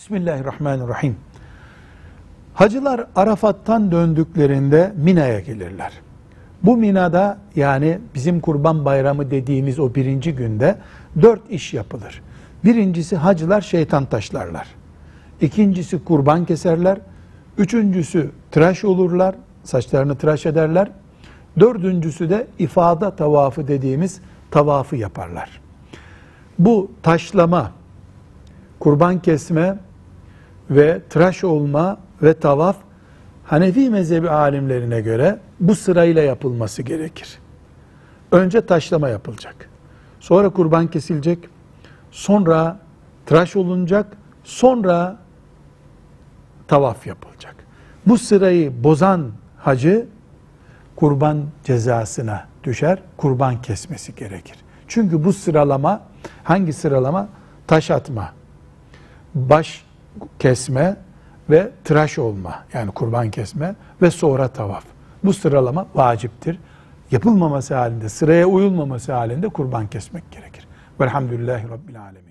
Bismillahirrahmanirrahim. Hacılar Arafat'tan döndüklerinde Mina'ya gelirler. Bu Mina'da yani bizim kurban bayramı dediğimiz o birinci günde dört iş yapılır. Birincisi hacılar şeytan taşlarlar. İkincisi kurban keserler. Üçüncüsü tıraş olurlar, saçlarını tıraş ederler. Dördüncüsü de ifada tavafı dediğimiz tavafı yaparlar. Bu taşlama, kurban kesme ve tıraş olma ve tavaf Hanefi mezhebi alimlerine göre bu sırayla yapılması gerekir. Önce taşlama yapılacak. Sonra kurban kesilecek. Sonra tıraş olunacak. Sonra tavaf yapılacak. Bu sırayı bozan hacı kurban cezasına düşer. Kurban kesmesi gerekir. Çünkü bu sıralama hangi sıralama? Taş atma, baş kesme ve tıraş olma yani kurban kesme ve sonra tavaf. Bu sıralama vaciptir. Yapılmaması halinde, sıraya uyulmaması halinde kurban kesmek gerekir. Velhamdülillahi Rabbil Alemin.